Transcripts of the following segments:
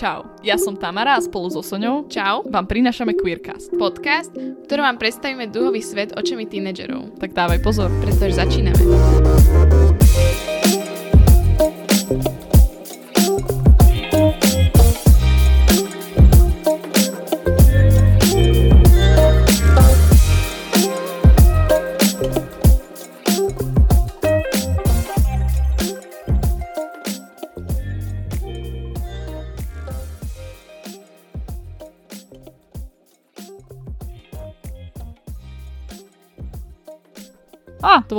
Čau, ja som Tamara a spolu so Soňou Čau, vám prinášame Queercast. podcast, v ktorom vám predstavíme duhový svet očami tínedžerov. Tak dávaj pozor. Pretože začíname.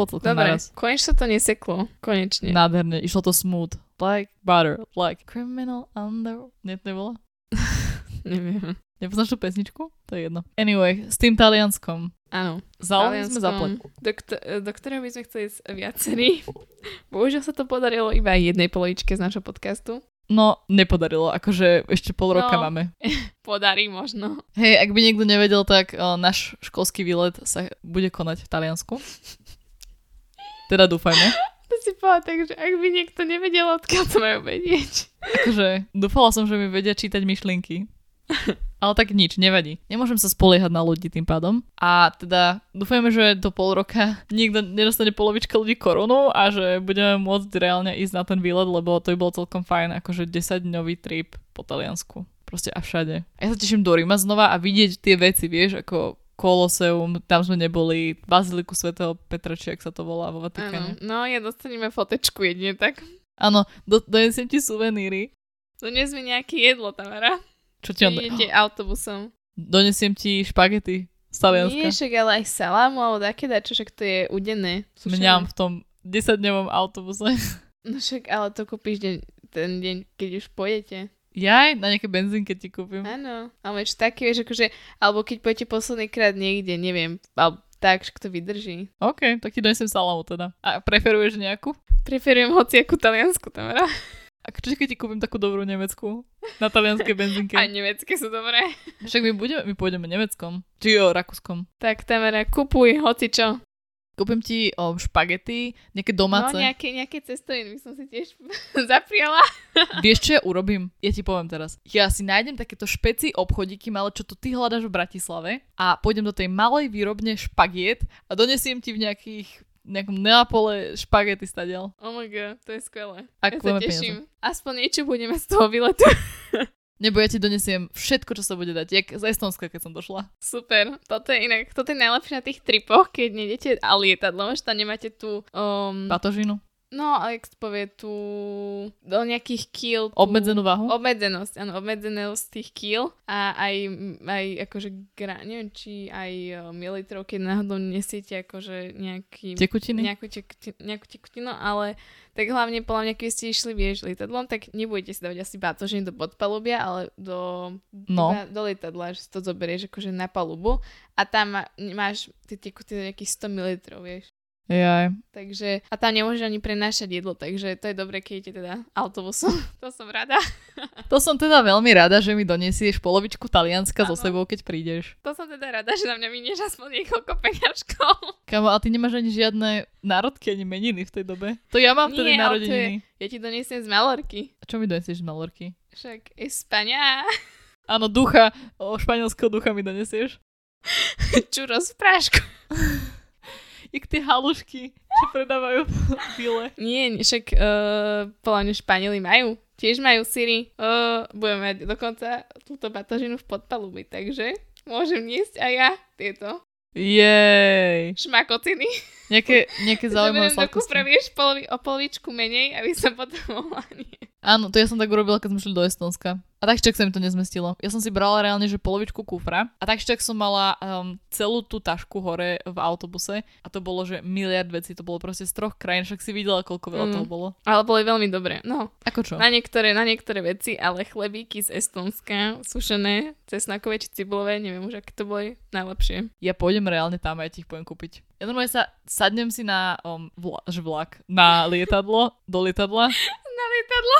Á, to bol celkom Dobre, naraz. konečne sa to neseklo. Konečne. Nádherne, išlo to smooth. Like butter, like criminal under... Nie, to nebolo? Neviem. Nepoznáš tú pesničku? To je jedno. Anyway, s tým talianskom. Áno. Zaujali sme zaplet. Do, kto- do ktorého by sme chceli ísť viacerí. Bohužiaľ sa to podarilo iba jednej polovičke z nášho podcastu. No, nepodarilo, akože ešte pol roka No. máme. Podarí možno. Hej, ak by niekto nevedel, tak o, náš školský výlet sa bude konať v Taliansku. Teda dúfajme. To si povedal tak, že ak by niekto nevedel, odkiaľ to majú vedieť. Akože dúfala som, že mi vedia čítať myšlienky. Ale tak nič, nevadí. Nemôžem sa spoliehať na ľudí tým pádom. A teda dúfajme, že do pol roka nikto nedostane polovička ľudí korunu a že budeme môcť reálne ísť na ten výlet, lebo to by bolo celkom fajn, akože 10-dňový trip po Taliansku. Proste a všade. A ja sa teším do Ríma znova a vidieť tie veci, vieš, ako Koloseum, tam sme neboli, Baziliku svätého Petra, či ak sa to volá vo. Vatikáne. No, ja dostaneme fotečku jedine tak. Áno, do, donesiem ti suveníry. Dones mi nejaké jedlo, Tamara. Čo ti. Idete autobusom. Donesiem ti špagety z Talianska. Nie, však ale aj salámu, alebo také dačo, však to je udené. Mňam v tom 10-dňovom autobuse. No však, ale to kúpiš deň, ten deň, keď už pôjdete. Jaj, na nejaké benzínke ti kúpim. Áno. Ale čo také, vieš, akože, alebo keď pôjdete posledný krát niekde, neviem, alebo tak, že to vydrží. OK, tak ti donesem salamu teda. A preferuješ nejakú? Preferujem hociakú taliansku, Tamara. A čo keď ti kúpim takú dobrú nemeckú? Na talianskej benzínke. A nemecké sú dobré. Však my, budeme, my pôjdeme nemeckom. Či o rakúskom. Tak, Tamara, kupuj hocičo. Kúpim ti o, špagety, nejaké domáce. No, nejaké, nejaké cestoviny by som si tiež zapriala. Vieš, čo ja urobím? Ja ti poviem teraz. Ja si nájdem takéto špeci obchodíky, malé, čo tu ty hľadaš v Bratislave a pôjdem do tej malej výrobne špagiet a donesiem ti v nejakých nejakom Neapole špagety stadiaľ. Oh my god, to je skvelé. Ak ja sa teším. Aspoň niečo budeme z toho výletu. Nebo ja ti donesiem všetko, čo sa bude dať, jak z Estonska, keď som došla. Super. Toto je inak, toto je najlepšie na tých tripoch, keď nejdete a lietadlom, že tam nemáte tú, um, Batožinu. No, a jak sa povie, tú, do nejakých kýl. Tú, Obmedzenú váhu. Obmedzenosť, áno, obmedzenosť tých kýl a aj, aj akože, gra, neviem, či aj uh, mililitrov, keď náhodou nesiete akože nejaký, Tekutiny. nejakú, tekuti, nejakú tekutinu, ale tak hlavne podľa mňa, keď ste išli, vieš, lietadlom, tak nebudete si dávať asi bátožiny do podpalubia, ale do, No. iba do lietadla, že si to zoberieš akože na palubu a tam má, máš tie tekutiny nejakých 100 ml, vieš. Jaj. Takže, a tam nemôžeš ani prenášať jedlo, takže to je dobré, keď idete teda autobusom. to som rada. To som teda veľmi rada, že mi donesieš polovičku Talianska so sebou, keď prídeš. To som teda rada, že na mňa minieš aspoň niekoľko peňažkov. Kamo, a ty nemáš ani žiadne národky, ani meniny v tej dobe? To ja mám vtedy narodeniny. Ja ti donesiem z Malorky. A čo mi donesieš z Malorky? Však Espania. Áno, ducha, o španielského ducha mi donesieš. Čuros v prášku. Jak tie halušky, čo predávajú v bile. Nie, však uh, podľa mňa Španieli majú. Tiež majú Siri. Uh, budeme mať dokonca túto batožinu v podpalubi, takže môžem niesť aj ja tieto Jej. šmakociny. Nejaké, nejaké zaujímavé sladkosti. vieš, polovi, o polovičku menej, aby som potom mohla nie. Áno, to ja som tak urobila, keď sme šli do Estonska. A tak čak sa mi to nezmestilo. Ja som si brala reálne, že polovičku kufra. A tak čak som mala um, celú tú tašku hore v autobuse. A to bolo, že miliard vecí. To bolo proste z troch krajín. Však si videla, koľko veľa Mm. toho bolo. Ale boli veľmi dobré. No, Ako čo? na niektoré, na niektoré veci, ale chlebíky z Estonska, sušené, cesnakové či cibulové, neviem už, aké to boli najlepšie. Ja pôjdem reálne tam a ja ti ich poviem kúpiť. Ja normálne sa sadnem si na um, vla, že vlak, na lietadlo, do lietadla. Lietadlo?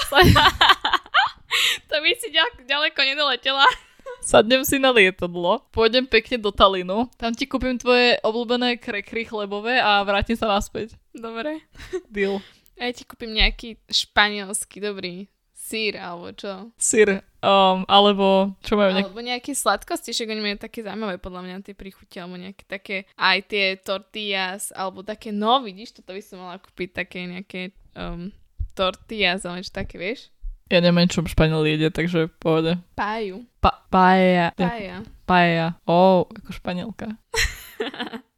to by si ďal, ďaleko nedoletela. Sadnem si na lietadlo, pôjdem pekne do Talinu, tam ti kúpim tvoje obľúbené krekry chlebové a vrátim sa naspäť. Dobre. Deal. A ja ti kúpim nejaký španielský dobrý sír, alebo čo. Syr. Um, alebo čo majú nejak... Alebo nejaké sladkosti, však oni majú také zaujímavé podľa mňa tie príchute, alebo nejaké také, aj tie tortillas, alebo také, no vidíš, toto by som mala kúpiť, také nejaké um, tortillas, alebo niečo také, vieš? Ja neviem, čo Španiel jede, takže povede. Páju. Pa- paella. Pája. Paella. Ó, oh, ako španielka.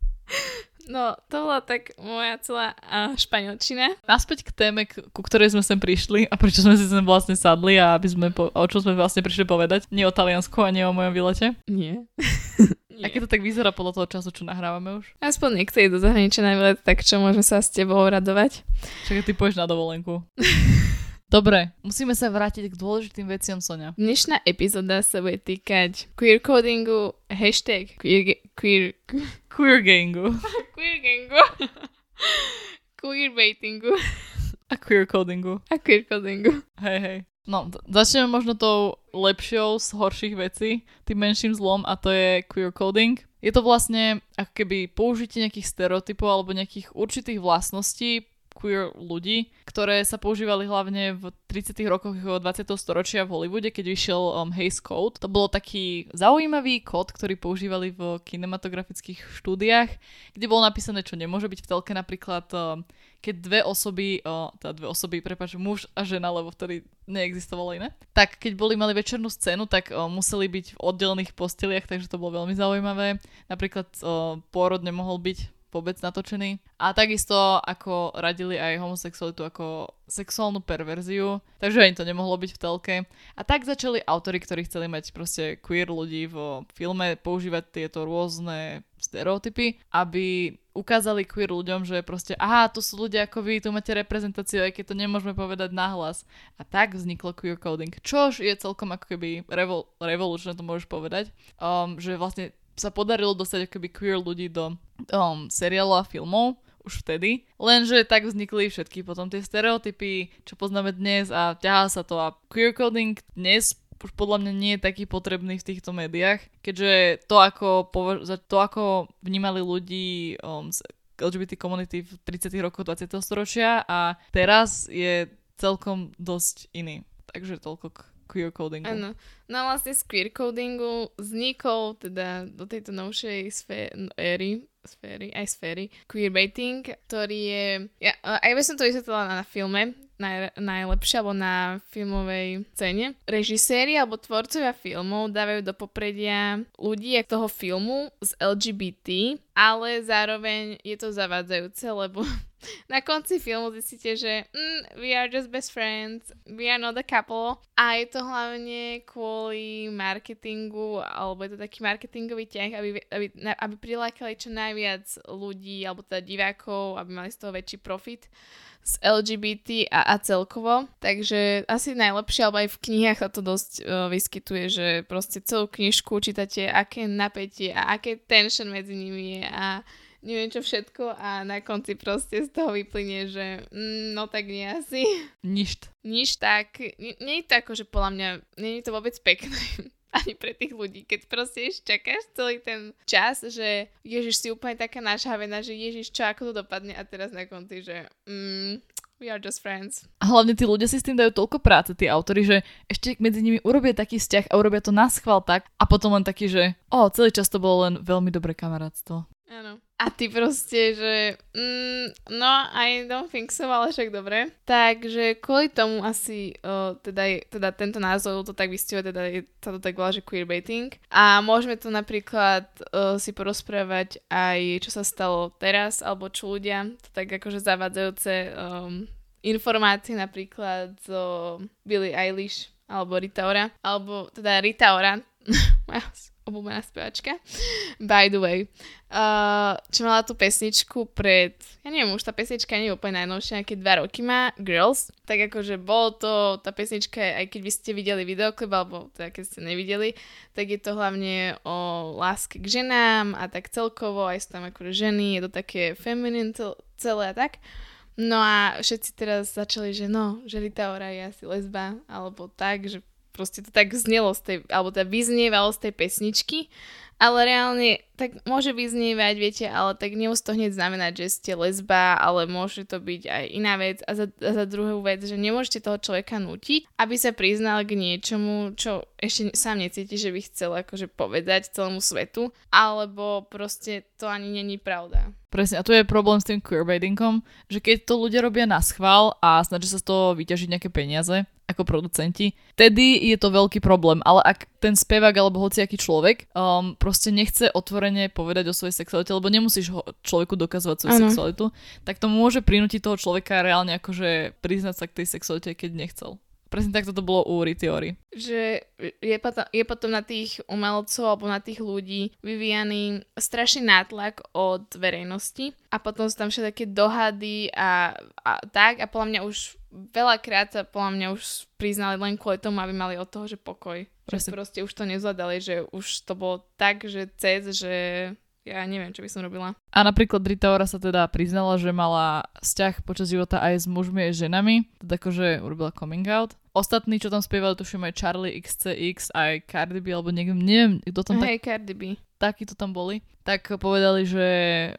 No, to bola tak moja celá uh, španielčina. Naspäť k téme, k- ku ktorej sme sem prišli a prečo sme si sem vlastne sadli a aby sme po- o čo sme vlastne prišli povedať. Nie o Taliansku a nie o mojom výlete. Nie. Nie. Aké to tak vyzerá podľa toho času, čo nahrávame už? Aspoň niekto je do zahraničia na výlet, tak čo môžeme sa s tebou radovať? Čakaj, ty pôjdeš na dovolenku. Dobre, musíme sa vrátiť k dôležitým veciam, Sonia. Dnešná epizóda sa bude týkať queer codingu, hashtag queer, queer, Queer gangu. queer gangu, queer baitingu A queer codingu. a queer codingu. Hej, hej. No, začneme možno tou lepšou z horších vecí, tým menším zlom a to je queer coding. Je to vlastne ako keby použitie nejakých stereotypov alebo nejakých určitých vlastností queer ľudí, ktoré sa používali hlavne v 30. rokoch 20. storočia v Hollywoode, keď vyšiel um, Hays Code. To bolo taký zaujímavý kód, ktorý používali v kinematografických štúdiách, kde bolo napísané, čo nemôže byť v telke, napríklad um, keď dve osoby, uh, teda dve osoby, prepáč, muž a žena, lebo vtedy neexistovalo iné, tak keď boli mali večernú scénu, tak uh, museli byť v oddelených posteliach, takže to bolo veľmi zaujímavé. Napríklad uh, pôrod nemohol byť vôbec natočený. A takisto ako radili aj homosexualitu ako sexuálnu perverziu, takže ani to nemohlo byť v telke. A tak začali autory, ktorí chceli mať proste queer ľudí vo filme, používať tieto rôzne stereotypy, aby ukázali queer ľuďom, že proste, aha, tu sú ľudia ako vy, tu máte reprezentáciu, aj keď to nemôžeme povedať nahlas. A tak vzniklo queer coding, čož je celkom ako keby revol- revolučné, to môžeš povedať, um, že vlastne sa podarilo dostať akoby queer ľudí do um, seriálov a filmov už vtedy. Lenže tak vznikli všetky potom tie stereotypy, čo poznáme dnes a ťahá sa to a queer coding dnes už podľa mňa nie je taký potrebný v týchto médiách, keďže to ako, považ- to, ako vnímali ľudí um, z LGBT komunity v 30. rokoch 20. storočia a teraz je celkom dosť iný. Takže toľko k queer codingu. Áno. No vlastne z queer codingu vznikol teda do tejto novšej sfé- éry, sféry, aj sféry, queerbaiting, ktorý je, ja, aj by som to vysvetlila na, na filme, naj, najlepšie, alebo na filmovej scéne. Režiséri alebo tvorcovia filmov dávajú do popredia ľudí z toho filmu z LGBT, ale zároveň je to zavádzajúce, lebo na konci filmu zistíte, že mm, we are just best friends, we are not a couple a je to hlavne kvôli marketingu, alebo je to taký marketingový ťah, aby, aby, aby prilákali čo najviac ľudí, alebo teda divákov, aby mali z toho väčší profit z LGBT a, a celkovo. Takže asi najlepšie, alebo aj v knihách sa to dosť uh, vyskytuje, že proste celú knižku čítate, aké napätie a aké tension medzi nimi je a neviem čo všetko a na konci proste z toho vyplynie, že mm, no tak nie asi. Ništ. Nič tak, nie, nie je to ako, že podľa mňa, nie je to vôbec pekné ani pre tých ľudí, keď proste ešte čakáš celý ten čas, že Ježiš si úplne taká našhavená, že Ježiš čo, ako to dopadne a teraz na konci, že mm, we are just friends. A hlavne tí ľudia si s tým dajú toľko práce, tí autory, že ešte medzi nimi urobia taký vzťah a urobia to na schvál tak a potom len taký, že o, celý čas to bolo len veľmi dobré kamarátstvo. Áno. A ty proste, že mm, no, I don't think so, ale však dobre. Takže kvôli tomu asi uh, teda, teda tento názov to tak vystihuje, teda je, sa to tak volá, že queerbaiting. A môžeme tu napríklad uh, si porozprávať aj, čo sa stalo teraz, alebo čo ľudia, to tak akože zavádzajúce um, informácie napríklad zo Billie Eilish alebo Rita alebo teda Rita moja obľúbená spevačka, by the way, uh, čo mala tú pesničku pred, ja neviem, už tá pesnička nie je úplne najnovšia, nejaké dva roky má, Girls, tak akože bolo to, tá pesnička, aj keď by ste videli videoklip, alebo teda keď ste nevideli, tak je to hlavne o láske k ženám a tak celkovo, aj sú tam akože ženy, je to také feminine cel- celé a tak. No a všetci teraz začali, že no, že Rita Ora je asi lesba, alebo tak, že proste to tak znelo z tej, alebo teda vyznievalo z tej pesničky, ale reálne tak môže vyznievať, viete, ale tak nemusí to hneď znamenať, že ste lesba, ale môže to byť aj iná vec. A za, a za druhú vec, že nemôžete toho človeka nutiť, aby sa priznal k niečomu, čo ešte sám necíti, že by chcel akože povedať celému svetu, alebo proste to ani není pravda. Presne, a tu je problém s tým queerbaitingom, že keď to ľudia robia na schvál a snažia sa z toho vyťažiť nejaké peniaze, ako producenti, tedy je to veľký problém. Ale ak ten spevák alebo hociaký človek um, proste nechce otvorene povedať o svojej sexualite, lebo nemusíš ho človeku dokazovať svoju ano. sexualitu, tak to môže prinútiť toho človeka reálne akože priznať sa k tej sexualite, keď nechcel presne takto to bolo u Ritiori. Že je potom, je potom na tých umelcov alebo na tých ľudí vyvíjaný strašný nátlak od verejnosti a potom sú tam všetky dohady a, a tak a podľa mňa už veľakrát sa podľa mňa už priznali len kvôli tomu, aby mali od toho, že pokoj. Presne. Že proste už to nezvládali, že už to bolo tak, že cez, že ja neviem, čo by som robila. A napríklad Rita sa teda priznala, že mala vzťah počas života aj s mužmi aj s ženami, teda akože urobila coming out. Ostatní, čo tam spievali, tuším aj Charlie XCX, aj Cardi B, alebo niekto, neviem, kto tam Hej, tak... Cardi B. Takí to tam boli. Tak povedali, že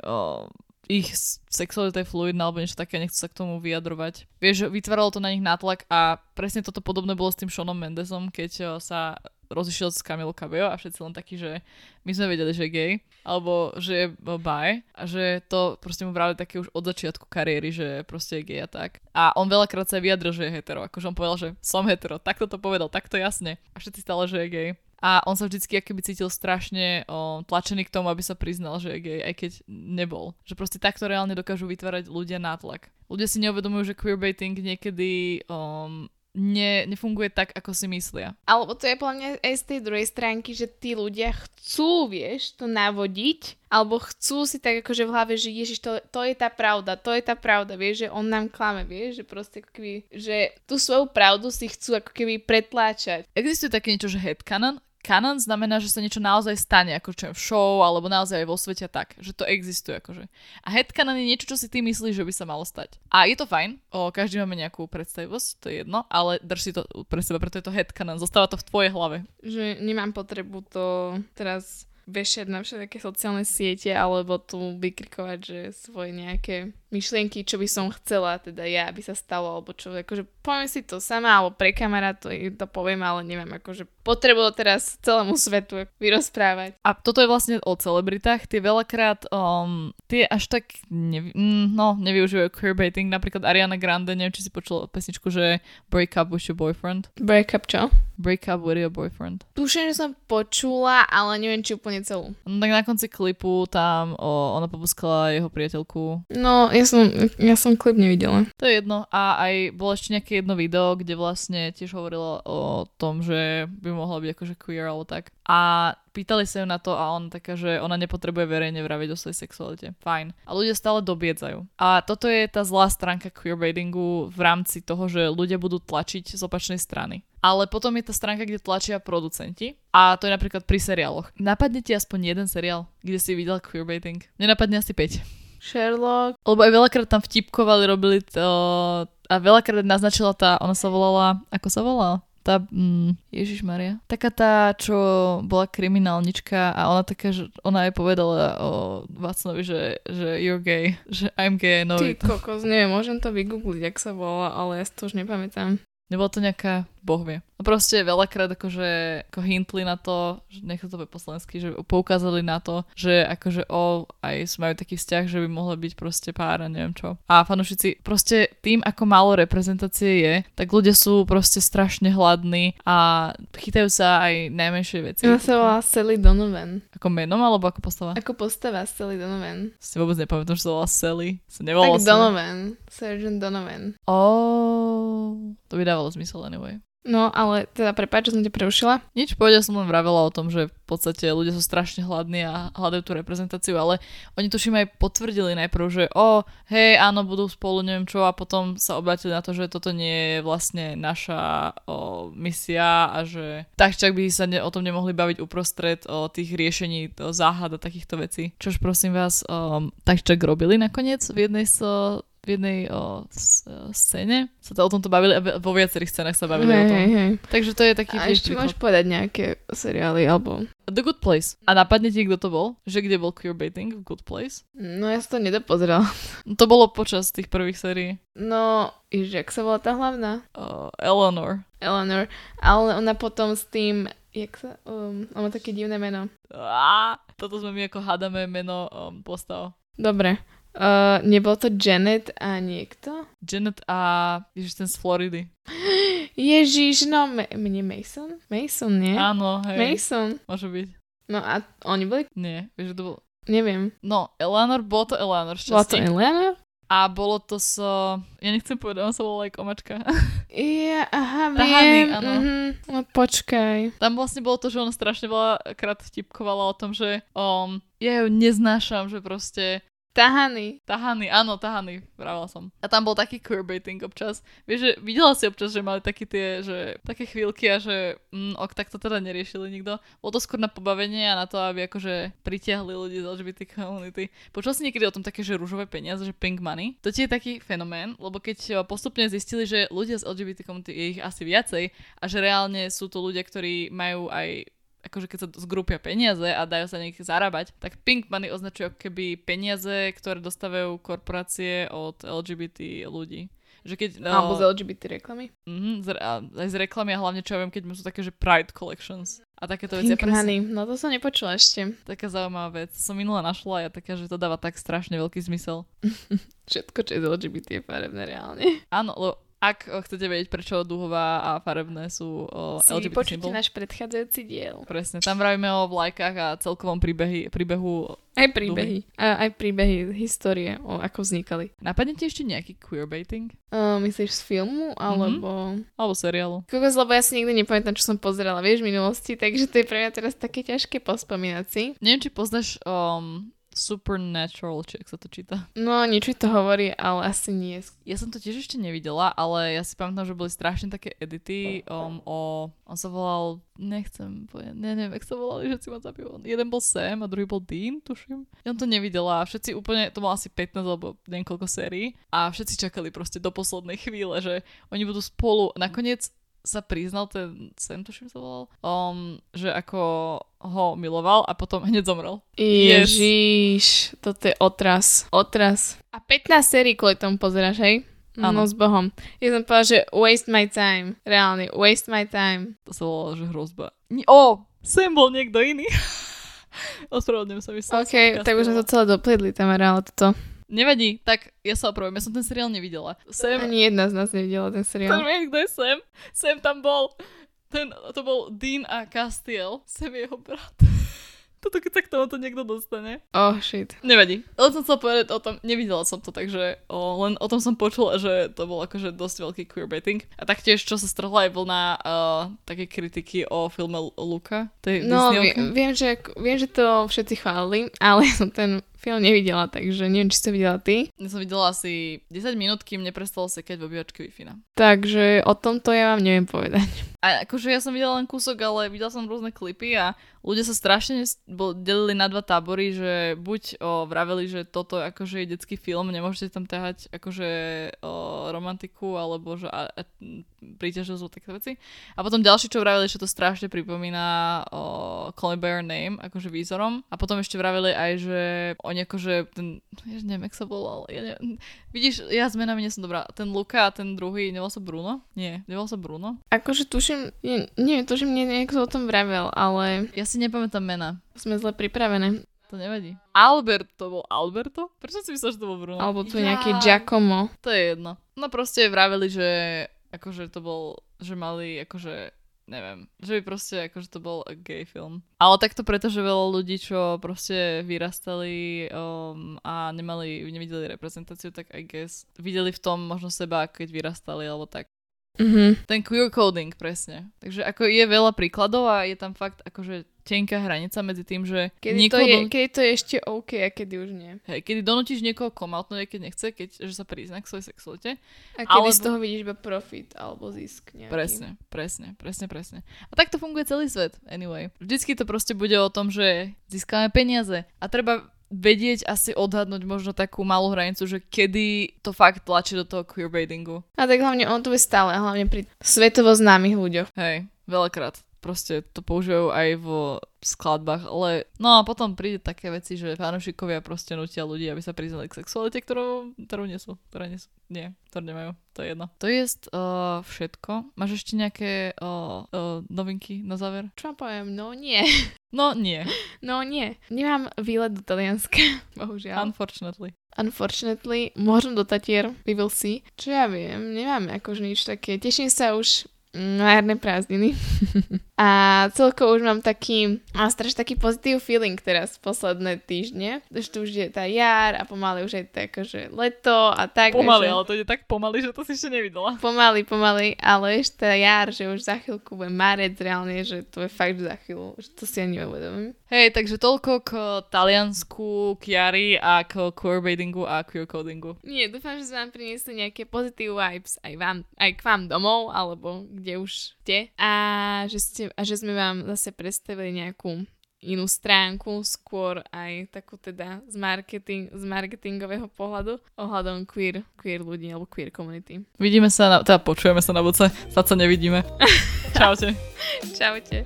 o, ich sexualita je fluidná alebo niečo také, nechcú sa k tomu vyjadrovať. Vieš, vytváralo to na nich nátlak a presne toto podobné bolo s tým Seanom Mendesom, keď sa rozišiel s Camilo Cabello a všetci len takí, že my sme vedeli, že je gay, alebo že je bi a že to proste mu vrali také už od začiatku kariéry, že proste je gay a tak. A on veľakrát sa vyjadril, že je hetero, akože on povedal, že som hetero, takto to povedal, takto jasne. A všetci stále, že je gay. A on sa vždycky akoby cítil strašne o, tlačený k tomu, aby sa priznal, že je gay, aj keď nebol. Že proste takto reálne dokážu vytvárať ľudia nátlak. Ľudia si neuvedomujú, že queerbaiting niekedy um, ne, nefunguje tak, ako si myslia. Alebo to je podľa mňa aj z tej druhej stránky, že tí ľudia chcú, vieš, to navodiť, alebo chcú si tak akože v hlave, že Ježiš, to, to je tá pravda, to je tá pravda, vieš, že on nám klame, vieš, že proste ako keby, že tú svoju pravdu si chcú ako keby pretláčať. Existuje také niečo, že headcanon, Canon znamená, že sa niečo naozaj stane, ako čo v show, alebo naozaj aj vo svete tak, že to existuje akože. A headcanon je niečo, čo si ty myslíš, že by sa malo stať. A je to fajn, o, každý máme nejakú predstavivosť, to je jedno, ale drž si to pre seba, preto je to headcanon, zostáva to v tvojej hlave. Že nemám potrebu to teraz vešať na všetké sociálne siete alebo tu vykrikovať, že svoje nejaké myšlienky, čo by som chcela, teda ja, aby sa stalo, alebo čo, akože poviem si to sama, alebo pre kamarátov to poviem, ale neviem, akože potrebujem teraz celému svetu vyrozprávať. A toto je vlastne o celebritách, tie veľakrát, um, tie až tak, nev- mm, no, nevyužívajú queerbaiting, napríklad Ariana Grande, neviem, či si počula pesničku, že Break up with your boyfriend. Break up čo? Break up with your boyfriend. Tuším, že som počula, ale neviem, či úplne celú. No tak na konci klipu tam o, ona popuskala jeho priateľku. No, ja som, ja som klip nevidela. To je jedno. A aj bolo ešte nejaké jedno video, kde vlastne tiež hovorila o tom, že by mohla byť akože queer alebo tak. A pýtali sa ju na to a on taká, že ona nepotrebuje verejne vraviť o svojej sexualite. Fajn. A ľudia stále dobiedzajú. A toto je tá zlá stránka queerbaitingu v rámci toho, že ľudia budú tlačiť z opačnej strany. Ale potom je tá stránka, kde tlačia producenti. A to je napríklad pri seriáloch. Napadne ti aspoň jeden seriál, kde si videl queerbaiting? Nenapadne asi 5. Sherlock. Lebo aj veľakrát tam vtipkovali, robili to a veľakrát naznačila tá, ona sa volala, ako sa volala? tá, mm, Ježiš Maria, taká tá, čo bola kriminálnička a ona taká, že ona aj povedala o Vácnovi, že, že you're gay, že I'm gay, no Ty kokos, neviem, môžem to vygoogliť, ak sa volá, ale ja si to už nepamätám. Nebola to nejaká, boh vie. No proste veľakrát akože ako hintli na to, že nech to povie po slovensky, že poukázali na to, že akože o, aj majú taký vzťah, že by mohla byť proste pára, neviem čo. A fanúšici, proste tým, ako málo reprezentácie je, tak ľudia sú proste strašne hladní a chytajú sa aj najmenšie veci. Ona sa volá Sally Donovan. Ako menom alebo ako postava? Ako postava Sally Donovan. Si vôbec nepamätám, že sa volá Sally. Sa nevolá tak Donovan. Sergeant Donovan. Oh, to by dávalo zmysel anyway. No, ale teda prepáč, že som ťa prerušila. Nič, povedal som len vravela o tom, že v podstate ľudia sú strašne hladní a hľadajú tú reprezentáciu, ale oni tuším aj potvrdili najprv, že o, hej, áno, budú spolu, neviem čo, a potom sa obratili na to, že toto nie je vlastne naša o, misia a že tak čak by sa ne, o tom nemohli baviť uprostred o tých riešení o záhad a takýchto vecí. Čož prosím vás, o, tak čak robili nakoniec v jednej z v jednej o, s, o, scéne sa to o tomto bavili a vo viacerých scénach sa bavili hej, o tom. hej, hej. Takže to je taký A ešte príklad. máš povedať nejaké seriály, alebo... The Good Place. A napadne ti, kto to bol? Že kde bol queerbaiting v Good Place? No ja som to nedopozerala. To bolo počas tých prvých sérií. No, ježiš, jak sa volá tá hlavná? Uh, Eleanor. Eleanor. Ale ona potom s tým, jak sa, um, ona má také divné meno. Á, toto sme my ako hádame meno um, postav. Dobre. Uh, nebol to Janet a niekto? Janet a ježiš ten z Floridy. Ježiš, no, me, nie Mason? Mason, nie? Áno, hej. Mason. Môže byť. No a oni boli, Nie, vieš, to bol... neviem. No, Eleanor, bolo to Eleanor Bola to šťastie. Eleanor? A bolo to so... Ja nechcem povedať, on sa volal aj komačka. Ja, aha, viem. Áno. Mhm. No počkaj. Tam vlastne bolo to, že ona strašne veľa krát vtipkovala o tom, že um, ja ju neznášam, že proste Tahany. Tahany, áno, tahany, vravela som. A tam bol taký queerbaiting občas. Vieš, že videla si občas, že mali také tie, že také chvíľky a že mm, ok, tak to teda neriešili nikto. Bolo to skôr na pobavenie a na to, aby akože pritiahli ľudí z LGBT community. Počul si niekedy o tom také, že rúžové peniaze, že pink money? To tie je taký fenomén, lebo keď postupne zistili, že ľudia z LGBT community je ich asi viacej a že reálne sú to ľudia, ktorí majú aj akože keď sa zgrupia peniaze a dajú sa nech zarábať, tak pink money označuje keby peniaze, ktoré dostávajú korporácie od LGBT ľudí. Že keď... Alebo no, z LGBT reklamy. mhm, z, a, aj z reklamy a hlavne čo ja viem, keď sú také, že Pride Collections a takéto veci. Pink Honey. No to som nepočula ešte. Taká zaujímavá vec. Som minula našla a ja taká, že to dáva tak strašne veľký zmysel. Všetko, čo je z LGBT je farebné reálne. Áno, lebo ak o, chcete vedieť, prečo duhová a farebné sú o, Si LGBT symbol. náš predchádzajúci diel. Presne, tam vravíme o vlajkách a celkovom príbehy, príbehu. Aj príbehy. A, aj príbehy, histórie, o ako vznikali. Napadne ti ešte nejaký queerbaiting? Uh, myslíš z filmu, alebo... Alebo seriálu? Kokos, lebo ja si nikdy nepamätám, čo som pozerala, vieš, v minulosti, takže to je pre mňa teraz také ťažké pospomínať si. Neviem, či poznáš um, Supernatural, či ak sa to číta. No, niečo to hovorí, ale asi nie. Ja som to tiež ešte nevidela, ale ja si pamätám, že boli strašne také edity um, o... On sa volal... Nechcem povedať, ne, neviem, jak sa volali, že si ma zabil. Jeden bol Sam a druhý bol Dean, tuším. Ja som to nevidela a všetci úplne, to malo asi 15 alebo niekoľko sérií a všetci čakali proste do poslednej chvíle, že oni budú spolu. Nakoniec sa priznal ten Sam, tuším sa volal, um, že ako ho miloval a potom hneď zomrel. Yes. Ježiš, toto je otras. Otras. A 15 sérií kvôli tomu pozeráš, hej? Áno. No s Bohom. Ja som povedala, že waste my time. Reálne, waste my time. To sa volalo, že hrozba. Ni- o, Sam bol niekto iný. Ospravedlňujem sa, my som OK, tak už sme to celé dopliedli, Tamara, ale toto. Nevadí, tak ja sa opravujem, ja som ten seriál nevidela. Sam, Ani jedna z nás nevidela ten to seriál. viem, kto je Sam. Sam tam bol. Ten, to bol Dean a Castiel. Sam je jeho brat. Toto keď sa k tomuto niekto dostane. Oh, shit. Nevadí. Ale som chcela povedať o tom, nevidela som to, takže o, len o tom som počula, že to bol akože dosť veľký queerbaiting. A taktiež, čo sa strhla aj vlna uh, také kritiky o filme Luka. Tej No, viem, viem, že, viem, že to všetci chválili, ale som ten film nevidela, takže neviem, či si to videla ty. Ja som videla asi 10 minút, kým neprestalo sekať v obývačke wi Takže o tomto ja vám neviem povedať. A akože ja som videla len kúsok, ale videla som rôzne klipy a ľudia sa strašne delili na dva tábory, že buď o, vraveli, že toto akože je detský film, nemôžete tam ťahať akože o, romantiku alebo že a, a, príťažnosť také veci. A potom ďalší, čo vraveli, že to strašne pripomína o, Call By Your Name, akože výzorom. A potom ešte vraveli aj, že oni akože ten, ja neviem, jak sa volal. Ja vidíš, ja s menami nie som dobrá. Ten Luka a ten druhý, nevolal sa Bruno? Nie, nevolal sa Bruno? Akože tuším, nie, neviem, tuším, mne niekto o tom vravel, ale Ja si nepamätám mena. sme zle pripravené. To nevadí. Albert, to bol Alberto? Prečo si myslel, že to bol Bruno? Alebo tu Ja. nejaký Giacomo. To je jedno. No proste vraveli, že akože to bol, že mali akože neviem, že by proste akože to bol gay film. Ale takto preto, že veľa ľudí, čo proste vyrastali um, a nemali, nevideli reprezentáciu, tak I guess videli v tom možno seba, keď vyrastali alebo tak. Mhm. Ten queer coding, presne. Takže ako je veľa príkladov a je tam fakt akože tenká hranica medzi tým, že Kedy, to niekoho je, don- kedy to je ešte OK a kedy už nie. Hej, kedy donútiš niekoho komautnúť, aj keď nechce, keď, že sa prizná k svojej sexualite. A kedy z Alebo- toho vidíš iba profit alebo zisk nejaký. Presne, presne, presne, presne. A takto funguje celý svet, anyway. Vždycky to proste bude o tom, že získame peniaze a treba vedieť asi odhadnúť možno takú malú hranicu, že kedy to fakt tlačí do toho queerbaitingu. A tak hlavne on tu je stále, hlavne pri svetovo známych ľuďoch. Hej, veľakrát. Proste to používajú aj vo skladbách, ale no a potom príde také veci, že fanúšikovia proste nutia ľudí, aby sa priznali k sexualite, ktorú, ktorú nie sú, ktoré nie sú. Nie, ktoré nemajú. To je jedno. To je uh, všetko. Máš ešte nejaké uh, uh, novinky na záver? Čo vám poviem? No nie. No nie. No nie. Nemám výlet do Talianska, bohužiaľ. Unfortunately. Unfortunately, možno do Tatier, we will see. Čo ja viem, nemám akože nič také. Teším sa už na jarné prázdniny. a celkovo už mám taký, mám strašne taký pozitív feeling teraz posledné týždne, že tu už je tá jar a pomaly už je to akože leto a tak. Pomaly, že... ale to je tak pomaly, že to si ešte nevidela. Pomaly, pomaly, ale ešte tá jar, že už za chvíľku bude marec reálne, že to je fakt za chvíľu, že to si ani neuvedomím. Hej, takže toľko k Taliansku, k jari a k queerbaitingu a queer codingu. Nie, dúfam, že sme vám priniesli nejaké pozitív vibes aj, vám, aj k vám domov, alebo kde už ste. A že, ste, a že sme vám zase predstavili nejakú inú stránku, skôr aj takú teda z, marketing, z marketingového pohľadu ohľadom queer, queer ľudí alebo queer community. Vidíme sa, na, teda počujeme sa na budúce, sa sa nevidíme. Čaute. Čaute.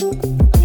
thank you